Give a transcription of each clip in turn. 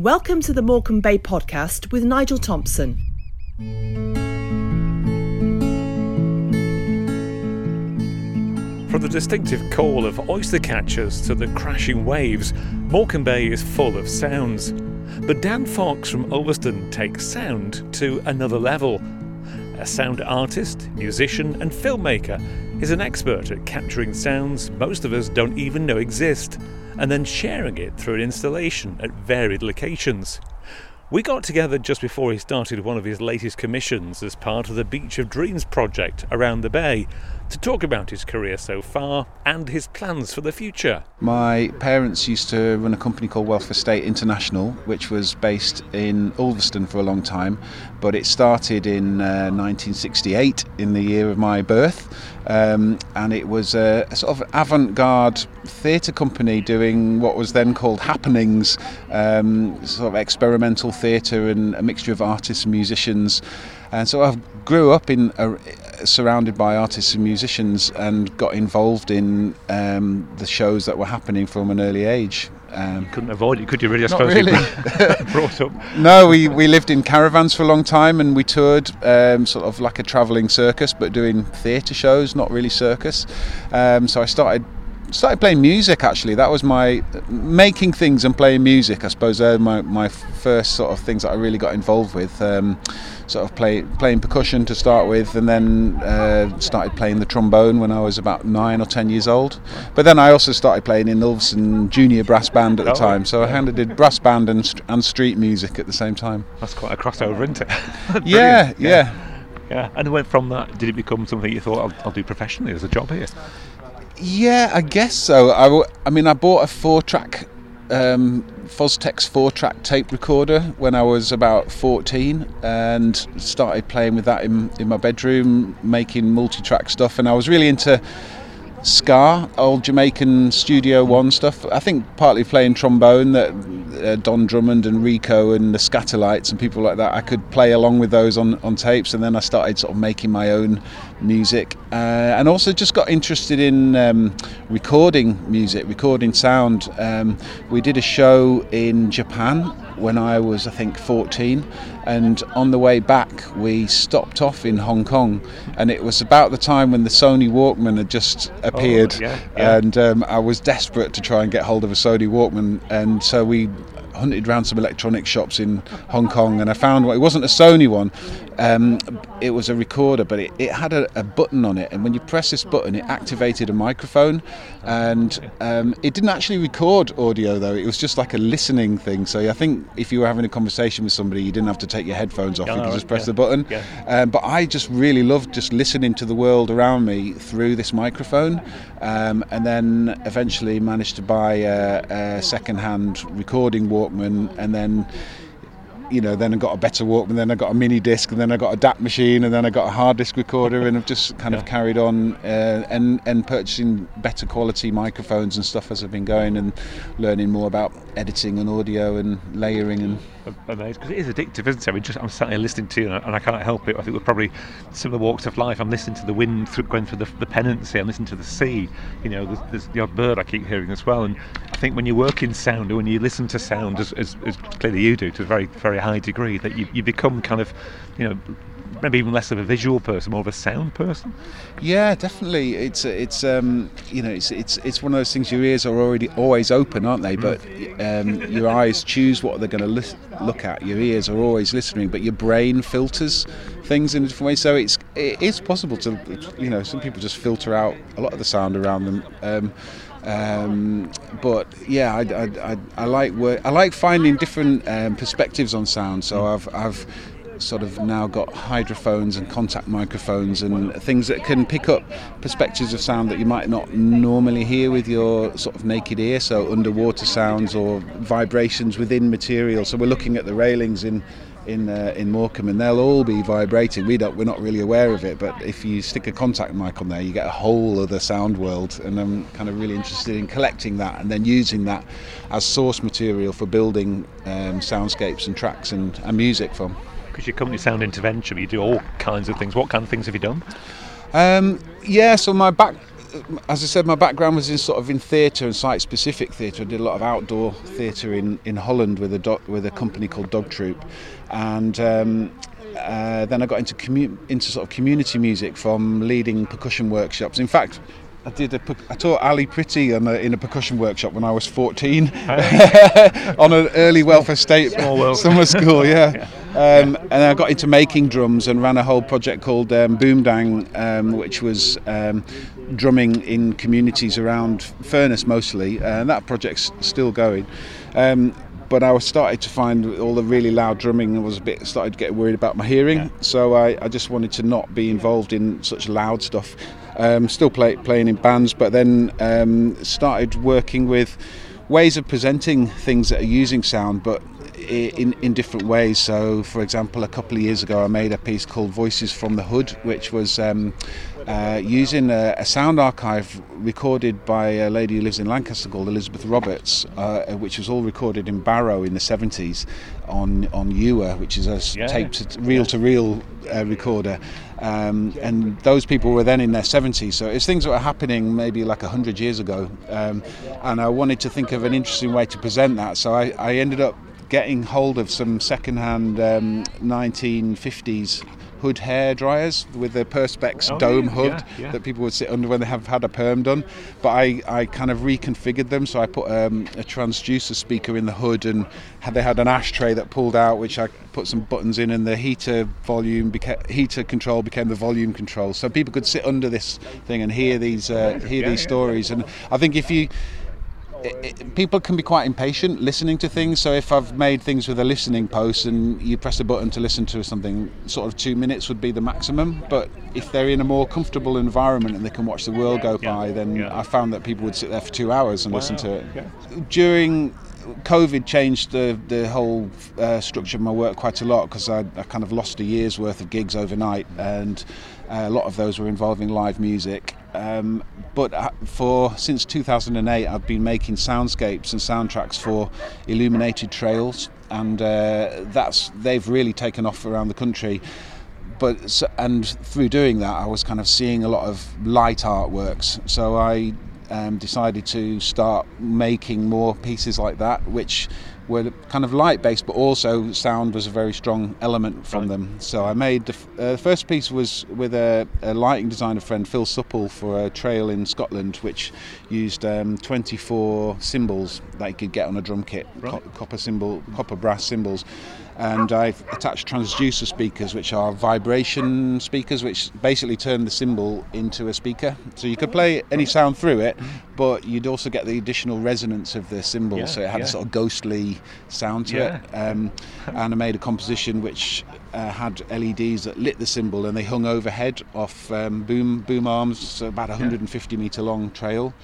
Welcome to the Morecambe Bay podcast with Nigel Thompson. From the distinctive call of oyster catchers to the crashing waves, Morecambe Bay is full of sounds. But Dan Fox from Ulverston takes sound to another level. A sound artist, musician, and filmmaker is an expert at capturing sounds most of us don't even know exist, and then sharing it through an installation at varied locations. We got together just before he started one of his latest commissions as part of the Beach of Dreams project around the bay to talk about his career so far and his plans for the future. My parents used to run a company called Welfare State International, which was based in Ulverston for a long time, but it started in uh, 1968, in the year of my birth, um, and it was a, a sort of avant garde theatre company doing what was then called happenings, um, sort of experimental theatre and a mixture of artists and musicians. And so I grew up in uh, surrounded by artists and musicians and got involved in um, the shows that were happening from an early age. Um, Couldn't avoid it, could you? Really, I suppose. Really. brought up. No, we, we lived in caravans for a long time and we toured um, sort of like a travelling circus, but doing theatre shows, not really circus. Um, so I started started playing music actually. That was my making things and playing music i suppose they're my, my first sort of things that i really got involved with. Um, sort of play, playing percussion to start with and then uh, started playing the trombone when i was about nine or ten years old. But then i also started playing in Ulverston junior brass band at the oh, time so i kind of did brass band and, and street music at the same time. That's quite a crossover isn't it? Yeah, yeah yeah. Yeah. And went from that did it become something you thought I'll, I'll do professionally as a job here yeah, I guess so. I, I mean, I bought a four track um, four track tape recorder when I was about 14 and started playing with that in, in my bedroom, making multi track stuff. And I was really into ska, old Jamaican Studio One stuff. I think partly playing trombone, that uh, Don Drummond and Rico and the Skatalites and people like that. I could play along with those on, on tapes, and then I started sort of making my own music, uh, and also just got interested in um, recording music, recording sound. Um, we did a show in Japan when I was, I think, 14. And on the way back, we stopped off in Hong Kong. And it was about the time when the Sony Walkman had just appeared. Oh, yeah, yeah. And um, I was desperate to try and get hold of a Sony Walkman. And so we hunted around some electronic shops in Hong Kong and I found one. It wasn't a Sony one, um, it was a recorder, but it, it had a, a, button on it. And when you press this button, it activated a microphone. And um, it didn't actually record audio though, it was just like a listening thing. So I think if you were having a conversation with somebody, you didn't have to take your headphones off, you could just press yeah. the button. Yeah. Um, but I just really loved just listening to the world around me through this microphone. Um, and then eventually managed to buy a, a second hand recording Walkman and then you know, then I got a better Walkman, then I got a mini disc, and then I got a DAT machine, and then I got a hard disk recorder, and I've just kind yeah. of carried on uh, and and purchasing better quality microphones and stuff as I've been going and learning more about editing and audio and layering and amazed because it is addictive, isn't it? I mean, just I'm sat here listening to you, and I can't help it. I think we're probably similar walks of life. I'm listening to the wind through, going through the, the Pennant's. I'm listening to the sea. You know, there's, there's, the odd bird I keep hearing as well. And I think when you work in sound, or when you listen to sound, as, as, as clearly you do, to a very very high degree, that you, you become kind of, you know, maybe even less of a visual person, more of a sound person. Yeah, definitely. It's it's um, you know it's it's it's one of those things. Your ears are already always open, aren't they? But um, your eyes choose what they're going to look at. Your ears are always listening, but your brain filters things in a different way. So it's it is possible to you know some people just filter out a lot of the sound around them. Um, um, but yeah, I, I, I, I, like work, I like finding different um, perspectives on sound. So I've I've sort of now got hydrophones and contact microphones and things that can pick up perspectives of sound that you might not normally hear with your sort of naked ear. So underwater sounds or vibrations within material. So we're looking at the railings in in uh, in Morecambe, and they'll all be vibrating. We don't, we're not really aware of it, but if you stick a contact mic on there, you get a whole other sound world. And I'm kind of really interested in collecting that and then using that as source material for building um, soundscapes and tracks and, and music from because your company Sound Intervention, you do all kinds of things. What kind of things have you done? Um, yeah, so my back as I said, my background was in sort of in theatre and site-specific theatre. I did a lot of outdoor theatre in, in Holland with a with a company called Dogtroep, and um, uh, then I got into commu- into sort of community music from leading percussion workshops. In fact, I did a, I taught Ali Pretty a, in a percussion workshop when I was 14 on an early welfare state summer school. Yeah, yeah. Um, and I got into making drums and ran a whole project called um, Boomdang, um, which was um, drumming in communities around Furness mostly, and that project's still going. Um, but I was started to find all the really loud drumming and was a bit started to get worried about my hearing. Yeah. So I, I, just wanted to not be involved in such loud stuff. Um, still play, playing in bands, but then um, started working with ways of presenting things that are using sound, but in, in different ways. So, for example, a couple of years ago, I made a piece called Voices from the Hood, which was um, uh, using a, a, sound archive recorded by a lady who lives in Lancaster called Elizabeth Roberts, uh, which was all recorded in Barrow in the 70s on on Uher, which is a yeah. taped reel to reel recorder. Um, and those people were then in their 70s, so it's things that were happening maybe like 100 years ago. Um, and I wanted to think of an interesting way to present that, so I, I ended up getting hold of some second-hand um, 1950s hood hair dryers with the perspex oh, dome yeah, hood yeah, yeah. that people would sit under when they have had a perm done. But I, I kind of reconfigured them so I put um, a transducer speaker in the hood and had, they had an ashtray that pulled out which I put some buttons in and the heater volume beca- heater control became the volume control. So people could sit under this thing and hear these uh, hear these stories. And I think if you it, it, people can be quite impatient listening to things. So if I've made things with a listening post and you press a button to listen to something, sort of two minutes would be the maximum. But if they're in a more comfortable environment and they can watch the world go yeah. by, then yeah. I found that people would sit there for two hours and wow. listen to it. Yeah. During COVID changed the the whole uh, structure of my work quite a lot because I, I, kind of lost a year's worth of gigs overnight, and uh, a lot of those were involving live music. Um, but uh, for since 2008, I've been making soundscapes and soundtracks for illuminated trails, and uh, that's they've really taken off around the country. But and through doing that, I was kind of seeing a lot of light artworks. So I um, decided to start making more pieces like that, which were kind of light based, but also sound was a very strong element from right. them. So I made the, f- uh, the first piece was with a, a, lighting designer friend, Phil Supple, for a trail in Scotland, which used um, 24 cymbals that you could get on a drum kit, right. co- copper cymbal, copper brass cymbals and I've attached transducer speakers, which are vibration speakers, which basically turn the cymbal into a speaker. So you could play any sound through it, but you'd also get the additional resonance of the cymbal, yeah, so it had yeah. a sort of ghostly sound to yeah. it. Um, and I made a composition which uh, had LEDs that lit the cymbal, and they hung overhead off um, boom boom arms, so about 150 meter long trail.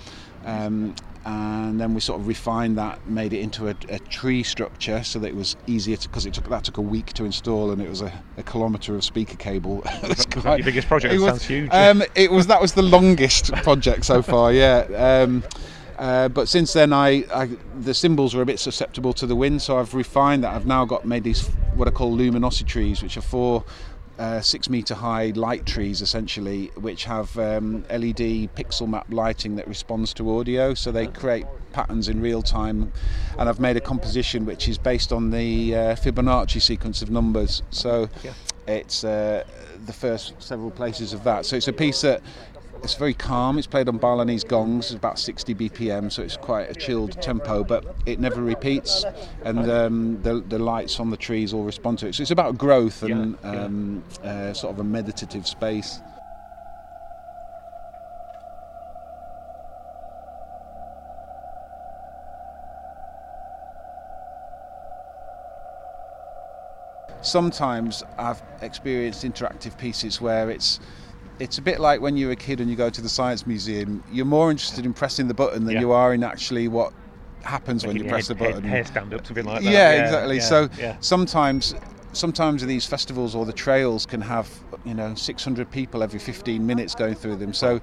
Um, and then we sort of refined that, made it into a, a tree structure so that it was easier to because it took that took a week to install and it was a, a kilometre of speaker cable. it quite, your biggest project? It was, sounds huge. Um, it was that was the longest project so far. Yeah. Um, uh, but since then, I, I, the cymbals were a bit susceptible to the wind, so I've refined that. I've now got made these what I call luminosity trees, which are four uh, six meter high light trees essentially, which have um, LED pixel map lighting that responds to audio, so they create patterns in real time. And I've made a composition which is based on the uh, Fibonacci sequence of numbers, so yeah. it's uh, the first several places of that. So it's a piece that it's very calm. It's played on Balinese gongs, it's about 60 BPM, so it's quite a chilled tempo, but it never repeats, and um, the, the lights on the trees all respond to it. So it's about growth and yeah, yeah. Um, uh, sort of a meditative space. Sometimes I've experienced interactive pieces where it's it's a bit like when you're a kid and you go to the science museum. You're more interested in pressing the button than yeah. you are in actually what happens when you press head, the button. Hair stand up, something like that. Yeah, yeah exactly. Yeah, so sometimes, sometimes these festivals or the trails can have you know 600 people every 15 minutes going through them. So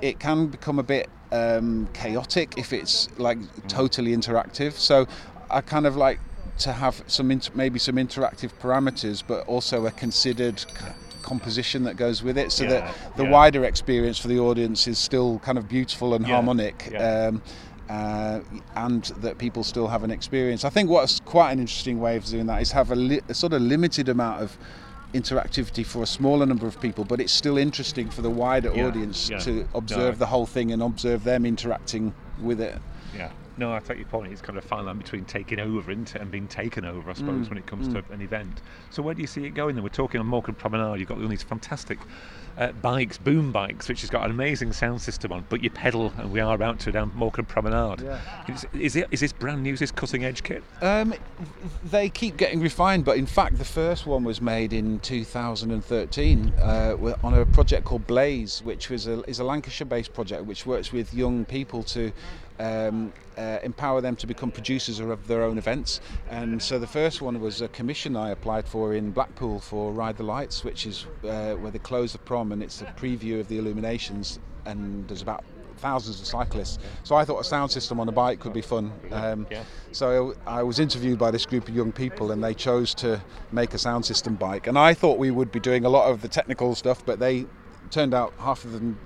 it can become a bit um, chaotic if it's like mm. totally interactive. So I kind of like to have some maybe some interactive parameters, but also a considered composition that goes with it, so Yeah, that the yeah. wider experience for the audience is still kind of beautiful and Yeah, harmonic. Um, uh, and that people still have an experience. I think what's quite an interesting way of doing that is have a, li- a sort of limited amount of interactivity for a smaller number of people, but it's still interesting for the wider audience to observe the whole thing and observe them interacting with it. Yeah. No, I take your point. It's kind of a fine line between taking over and, and being taken over, I suppose, Mm, when it comes to an event. So where do you see it going then? We're talking on Morecambe Promenade. You've got all these fantastic uh, bikes, boom bikes, which has got an amazing sound system on, but you pedal, and we are about to down Morecambe Promenade. Yeah. Is, is, it, is this brand new? Is this cutting edge kit? Um, they keep getting refined, but in fact, the first one was made in 2013 uh, on a project called Blaze, which was a, is a Lancashire-based project which works with young people to um, uh, empower them to become producers of their own events. And so the first one was a commission I applied for in Blackpool for Ride the Lights, which is uh, where they close the prom, and it's a preview of the illuminations. And there's about thousands of cyclists. So I thought a sound system on a bike could be fun. Um, Yeah. so I was interviewed by this group of young people, and they chose to make a sound system bike. And I thought we would be doing a lot of the technical stuff, but they turned out half of them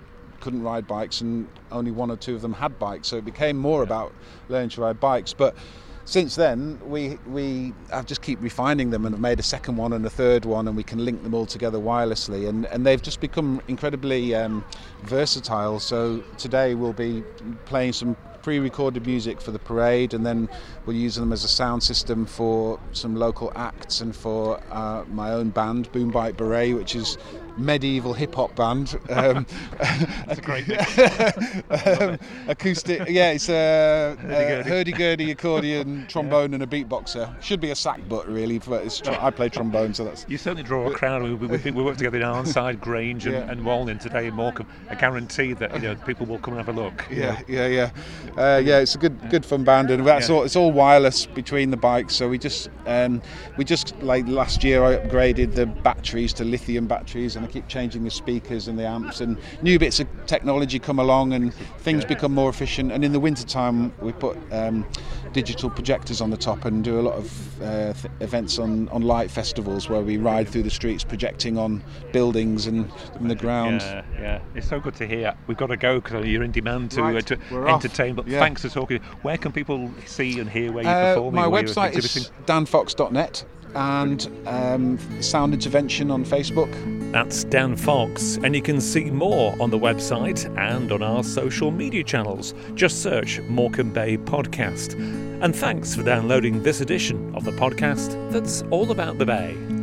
couldn't ride bikes, and only one or two of them had bikes. So it became more about learning to ride bikes. But since then, we we have just keep refining them and have made a second one and a third one, and we can link them all together wirelessly, and and they've just become incredibly um, versatile. So today we'll be playing some pre-recorded music for the parade, and then we'll use them as a sound system for some local acts and for uh, my own band, Boom Bite Beret, which is medieval hip hop band. Um, That's a great um, acoustic, yeah, it's a, a Hurdy-gurdy. hurdy-gurdy accordion, trombone, and a beatboxer. Should be a sackbut really, but it's tr- I play trombone, so that's You certainly draw a crowd. We, we, we work together in Arnside, Grange, and, Yeah. and Walling today in Morecambe. I guarantee that you know people will come and have a look. yeah, know. yeah, yeah, uh, yeah. It's a good, good fun band, and that's Yeah. all. It's all wireless between the bikes. So we just, um, we just like last year, I upgraded the batteries to lithium batteries, and I keep changing the speakers and the amps, and new bits of technology come along, and things become more efficient. And in the winter time, we put um, digital projectors on the top and do a lot of uh, th- events on, on light festivals where we ride through the streets projecting on buildings and, and the ground. Yeah, yeah. It's so good to hear. We've got to go because you're in demand to, Right, uh, to we're off. entertain. But Yeah. thanks for talking. Where can people see and hear where you're Uh, performing? my where website is danfox.net and um, Sound Intervention on Facebook. That's Dan Fox, and you can see more on the website and on our social media channels. Just search Morecambe Bay Podcast. And thanks for downloading this edition of the podcast that's all about the Bay.